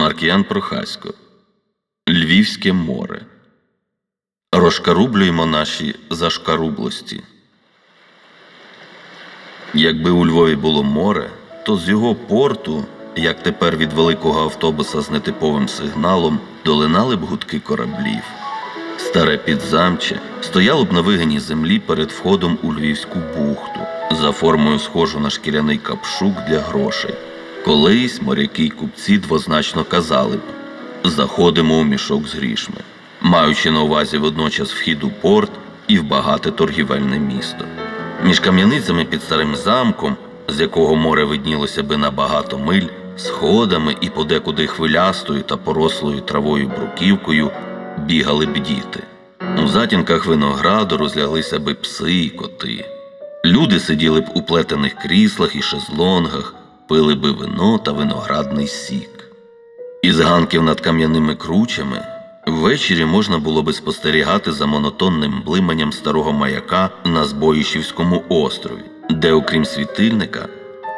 Маркіян Прохасько. Львівське море. Розшкарублюємо наші зашкарублості. Якби у Львові було море, то з його порту, як тепер від великого автобуса з нетиповим сигналом, долинали б гудки кораблів. Старе підзамче стояло б на вигині землі перед входом у Львівську бухту, за формою схожу на шкіряний капшук для грошей. Колись моряки й купці двозначно казали б заходимо у мішок з грішми, маючи на увазі водночас вхід у порт і в багате торгівельне місто. Між кам'яницями під старим замком, з якого море виднілося би на багато миль, сходами і подекуди хвилястою та порослою травою бруківкою бігали б діти. У затінках винограду розляглися би пси і коти. Люди сиділи б у плетених кріслах і шезлонгах, пили би вино та виноградний сік. Із ганків над кам'яними кручами ввечері можна було би спостерігати за монотонним блиманням старого маяка на Збоїщівському острові, де, окрім світильника,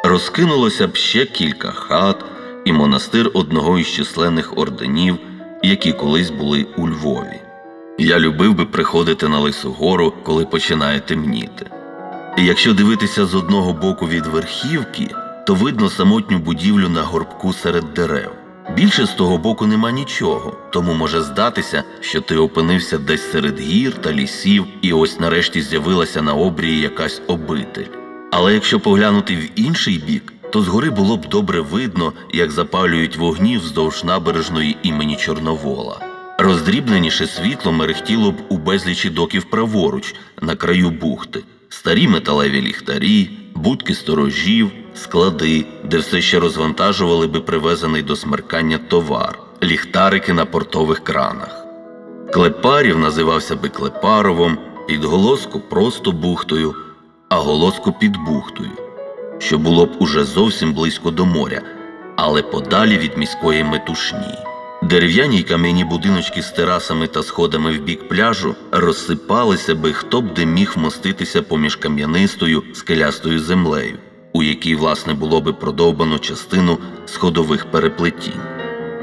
розкинулося б ще кілька хат і монастир одного із численних орденів, які колись були у Львові. Я любив би приходити на Лису гору, коли починає темніти. І якщо дивитися з одного боку від верхівки, то видно самотню будівлю на горбку серед дерев. Більше з того боку нема нічого, тому може здатися, що ти опинився десь серед гір та лісів, і ось нарешті з'явилася на обрії якась обитель. Але якщо поглянути в інший бік, то згори було б добре видно, як запалюють вогні вздовж набережної імені Чорновола. Роздрібненіше світло мерехтіло б у безлічі доків праворуч, на краю бухти, старі металеві ліхтарі, будки сторожів, склади, де все ще розвантажували би привезений до смеркання товар, ліхтарики на портових кранах. Клепарів називався би Клепаровом, підголоску просто бухтою, а голоску під бухтою, що було б уже зовсім близько до моря, але подалі від міської метушні. Дерев'яні й кам'яні будиночки з терасами та сходами в бік пляжу розсипалися би, хто б де міг вмоститися поміж кам'янистою скелястою землею, у якій, власне, було би продовбано частину сходових переплетінь.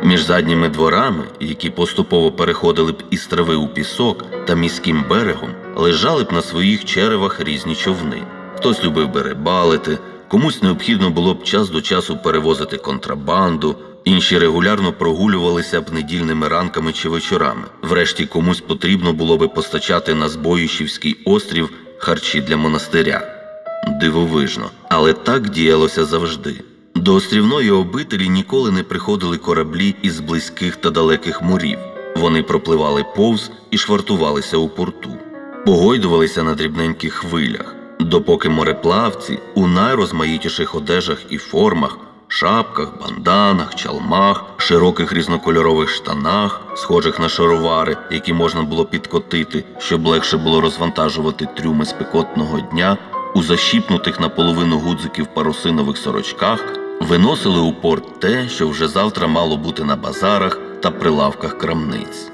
Між задніми дворами, які поступово переходили б із трави у пісок та міським берегом, лежали б на своїх черевах різні човни. Хтось любив би рибалити, комусь необхідно було б час до часу перевозити контрабанду, інші регулярно прогулювалися б недільними ранками чи вечорами. Врешті комусь потрібно було би постачати на Збоїщівський острів харчі для монастиря. Дивовижно, але так діялося завжди. До острівної обителі ніколи не приходили кораблі із близьких та далеких морів. Вони пропливали повз і швартувалися у порту, погойдувалися на дрібненьких хвилях, допоки мореплавці у найрозмаїтіших одежах і формах, шапках, банданах, чалмах, широких різнокольорових штанах, схожих на шаровари, які можна було підкотити, щоб легше було розвантажувати трюми спекотного дня, у защіпнутих наполовину гудзиків парусинових сорочках виносили у порт те, що вже завтра мало бути на базарах та прилавках крамниць.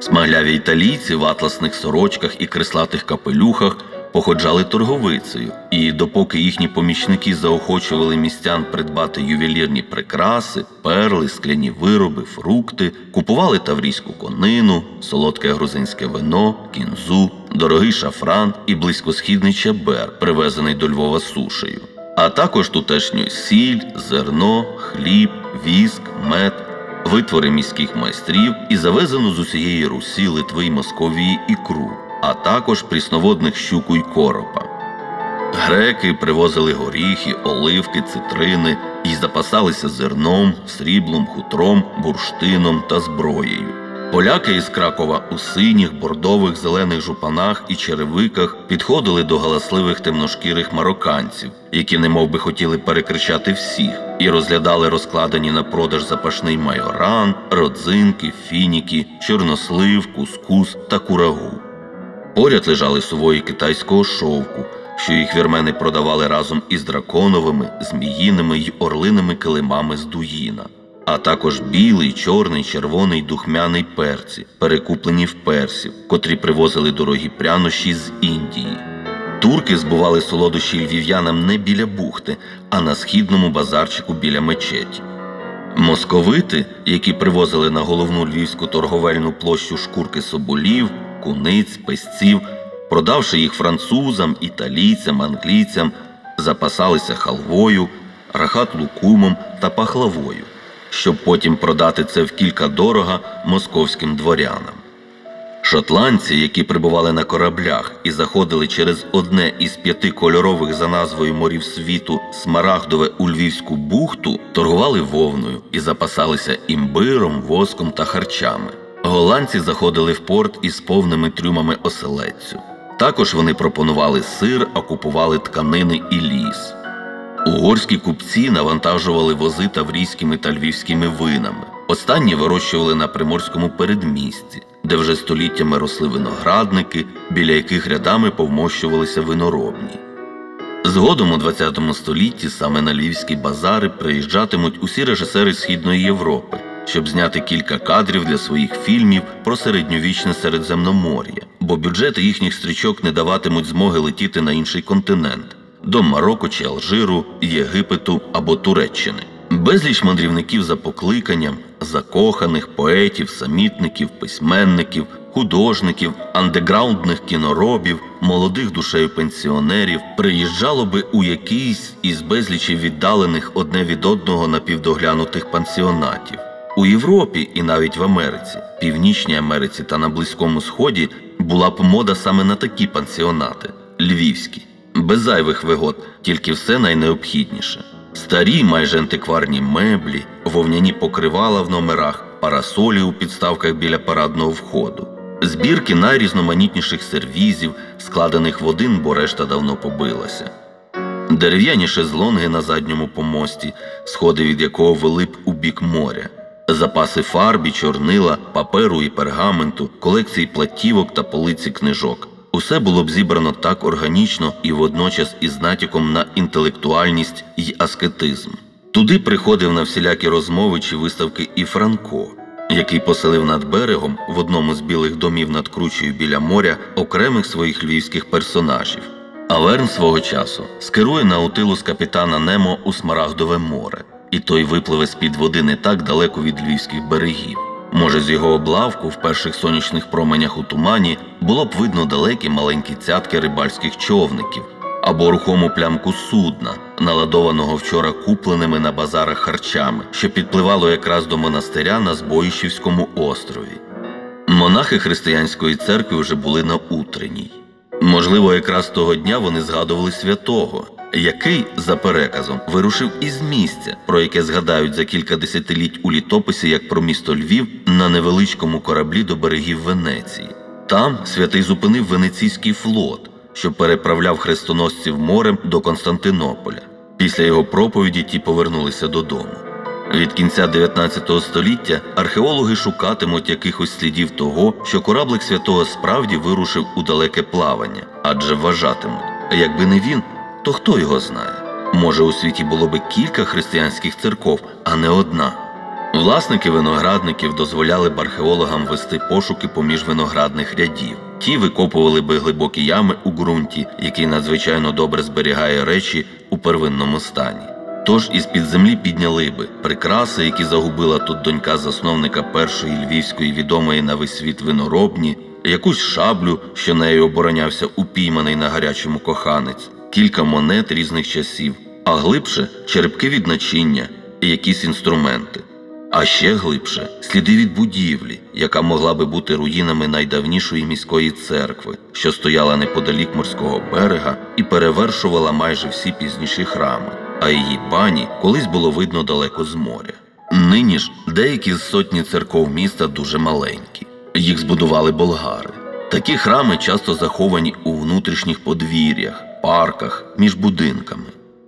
Смагляві італійці в атласних сорочках і креслатих капелюхах походжали торговицею, і допоки їхні помічники заохочували містян придбати ювелірні прикраси, перли, скляні вироби, фрукти, купували таврійську конину, солодке грузинське вино, кінзу, дорогий шафран і близькосхідний чабер, привезений до Львова сушею, а також тутешню сіль, зерно, хліб, віск, мед. Витвори міських майстрів і завезену з усієї Русі, Литви й Московії ікру, а також прісноводних щуку й коропа. Греки привозили горіхи, оливки, цитрини і запасалися зерном, сріблом, хутром, бурштином та зброєю. Поляки із Кракова у синіх, бордових, зелених жупанах і черевиках підходили до галасливих темношкірих марокканців, які немов би хотіли перекричати всіх, і розглядали розкладені на продаж запашний майоран, родзинки, фініки, чорнослив, кускус та курагу. Поряд лежали сувої китайського шовку, що їх вірмени продавали разом із драконовими, зміїними й орлиними килимами з дуїна, а також білий, чорний, червоний, духмяний перці, перекуплені в персів, котрі привозили дорогі прянощі з Індії. Турки збували солодощі львів'янам не біля бухти, а на східному базарчику біля мечеті. Московити, які привозили на головну львівську торговельну площу шкурки соболів, куниць, песців, продавши їх французам, італійцям, англійцям, запасалися халвою, рахат-лукумом та пахлавою, щоб потім продати це в кілька дорога московським дворянам. Шотландці, які прибували на кораблях і заходили через одне із п'яти кольорових за назвою морів світу Смарагдове у Львівську бухту, торгували вовною і запасалися імбиром, воском та харчами. Голландці заходили в порт із повними трюмами оселедцю. Також вони пропонували сир, а купували тканини і ліс. Угорські купці навантажували вози таврійськими та львівськими винами. Останні вирощували на приморському передмісті, де вже століттями росли виноградники, біля яких рядами повмощувалися виноробні. Згодом у ХХ столітті саме на львівські базари приїжджатимуть усі режисери Східної Європи, щоб зняти кілька кадрів для своїх фільмів про середньовічне Середземномор'я, бо бюджети їхніх стрічок не даватимуть змоги летіти на інший континент до Марокко чи Алжиру, Єгипету або Туреччини. Безліч мандрівників за покликанням, закоханих, поетів, самітників, письменників, художників, андеграундних кіноробів, молодих душею пенсіонерів приїжджало би у якийсь із безлічі віддалених одне від одного напівдоглянутих пансіонатів. У Європі і навіть в Америці, Північній Америці та на Близькому Сході була б мода саме на такі пансіонати львівські, без зайвих вигод, тільки все найнеобхідніше. Старі майже антикварні меблі, вовняні покривала в номерах, парасолі у підставках біля парадного входу, збірки найрізноманітніших сервізів, складених в один, бо решта давно побилася. Дерев'яні шезлонги на задньому помості, сходи від якого вели б у бік моря, запаси фарбі, чорнила, паперу і пергаменту, колекції платівок та полиці книжок. Усе було б зібрано так органічно і водночас із натяком на інтелектуальність й аскетизм. Туди приходив на всілякі розмови чи виставки і Франко, який поселив над берегом в одному з білих домів над кручею біля моря окремих своїх львівських персонажів. А Верн свого часу скерує наутилус капітана Немо у Смарагдове море, і той випливе з-під води не так далеко від львівських берегів. Може, з його облавку в перших сонячних променях у тумані було б видно далекі маленькі цятки рибальських човників або рухому плямку судна, наладованого вчора купленими на базарах харчами, що підпливало якраз до монастиря на Збоїщівському острові. Монахи християнської церкви вже були на утренній. Можливо, якраз того дня вони згадували святого, який, за переказом, вирушив із місця, про яке згадають за кілька десятиліть у літописі як про місто Львів на невеличкому кораблі до берегів Венеції. Там святий зупинив венеційський флот, що переправляв хрестоносців морем до Константинополя. Після його проповіді ті повернулися додому. Від кінця 19 століття археологи шукатимуть якихось слідів того, що кораблик святого справді вирушив у далеке плавання, адже вважатимуть, якби не він, то хто його знає? Може, у світі було би кілька християнських церков, а не одна. Власники виноградників дозволяли б археологам вести пошуки поміж виноградних рядів. Ті викопували би глибокі ями у ґрунті, який надзвичайно добре зберігає речі у первинному стані. Тож із під землі підняли би прикраси, які загубила тут донька засновника першої львівської відомої на весь світ виноробні, якусь шаблю, що нею оборонявся упійманий на гарячому коханець, кілька монет різних часів, а глибше черепки від начиння і якісь інструменти. А ще глибше сліди від будівлі, яка могла би бути руїнами найдавнішої міської церкви, що стояла неподалік морського берега і перевершувала майже всі пізніші храми, а її бані колись було видно далеко з моря. Нині ж деякі з сотні церков міста дуже маленькі. Їх збудували болгари. Такі храми часто заховані у внутрішніх подвір'ях, парках, між будинками.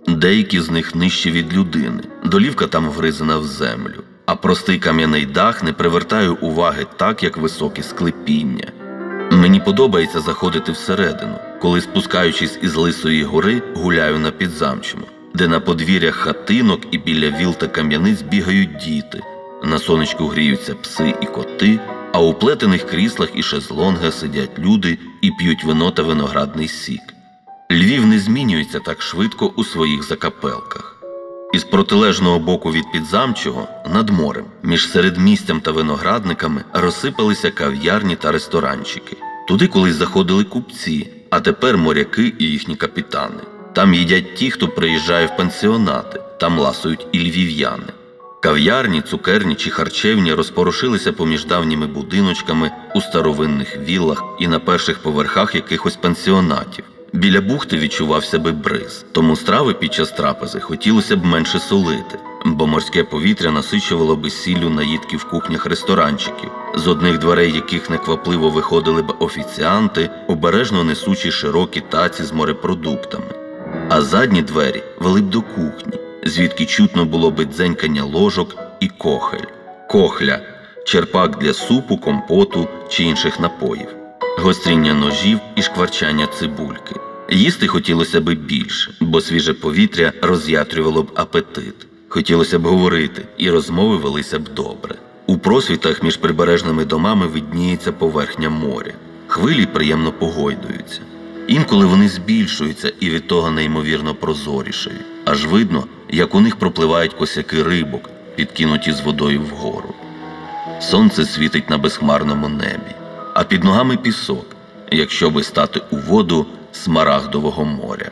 Деякі з них нижчі від людини, долівка там вгризена в землю, а простий кам'яний дах не привертає уваги так, як високі склепіння. Мені подобається заходити всередину, коли, спускаючись із Лисої гори, гуляю на підзамчому, де на подвір'ях хатинок і біля віл та кам'яниць бігають діти, на сонечку гріються пси і коти, а у плетених кріслах і шезлонгах сидять люди і п'ють вино та виноградний сік. Львів не змінюється так швидко у своїх закапелках. Із протилежного боку від підзамчого, над морем, між середмістям та виноградниками розсипалися кав'ярні та ресторанчики. Туди колись заходили купці, а тепер моряки і їхні капітани. Там їдять ті, хто приїжджає в пансіонати, там ласують і львів'яни. Кав'ярні, цукерні чи харчевні розпорошилися поміж давніми будиночками у старовинних віллах і на перших поверхах якихось пансіонатів. Біля бухти відчував себе бриз, тому страви під час трапези хотілося б менше солити, бо морське повітря насичувало би сіллю наїдки в кухнях ресторанчиків, з одних дверей яких неквапливо виходили б офіціанти, обережно несучи широкі таці з морепродуктами. А задні двері вели б до кухні, звідки чутно було би дзенькання ложок і кохель. Кохля черпак для супу, компоту чи інших напоїв, гостріння ножів і шкварчання цибульки. Їсти хотілося би більше, бо свіже повітря роз'ятрювало б апетит. Хотілося б говорити, і розмови велися б добре. У просвітах між прибережними домами видніється поверхня моря. Хвилі приємно погойдуються. Інколи вони збільшуються і від того неймовірно прозорішають. Аж видно, як у них пропливають косяки рибок, підкинуті з водою вгору. Сонце світить на безхмарному небі, а під ногами пісок, якщо би стати у воду смарагдового моря.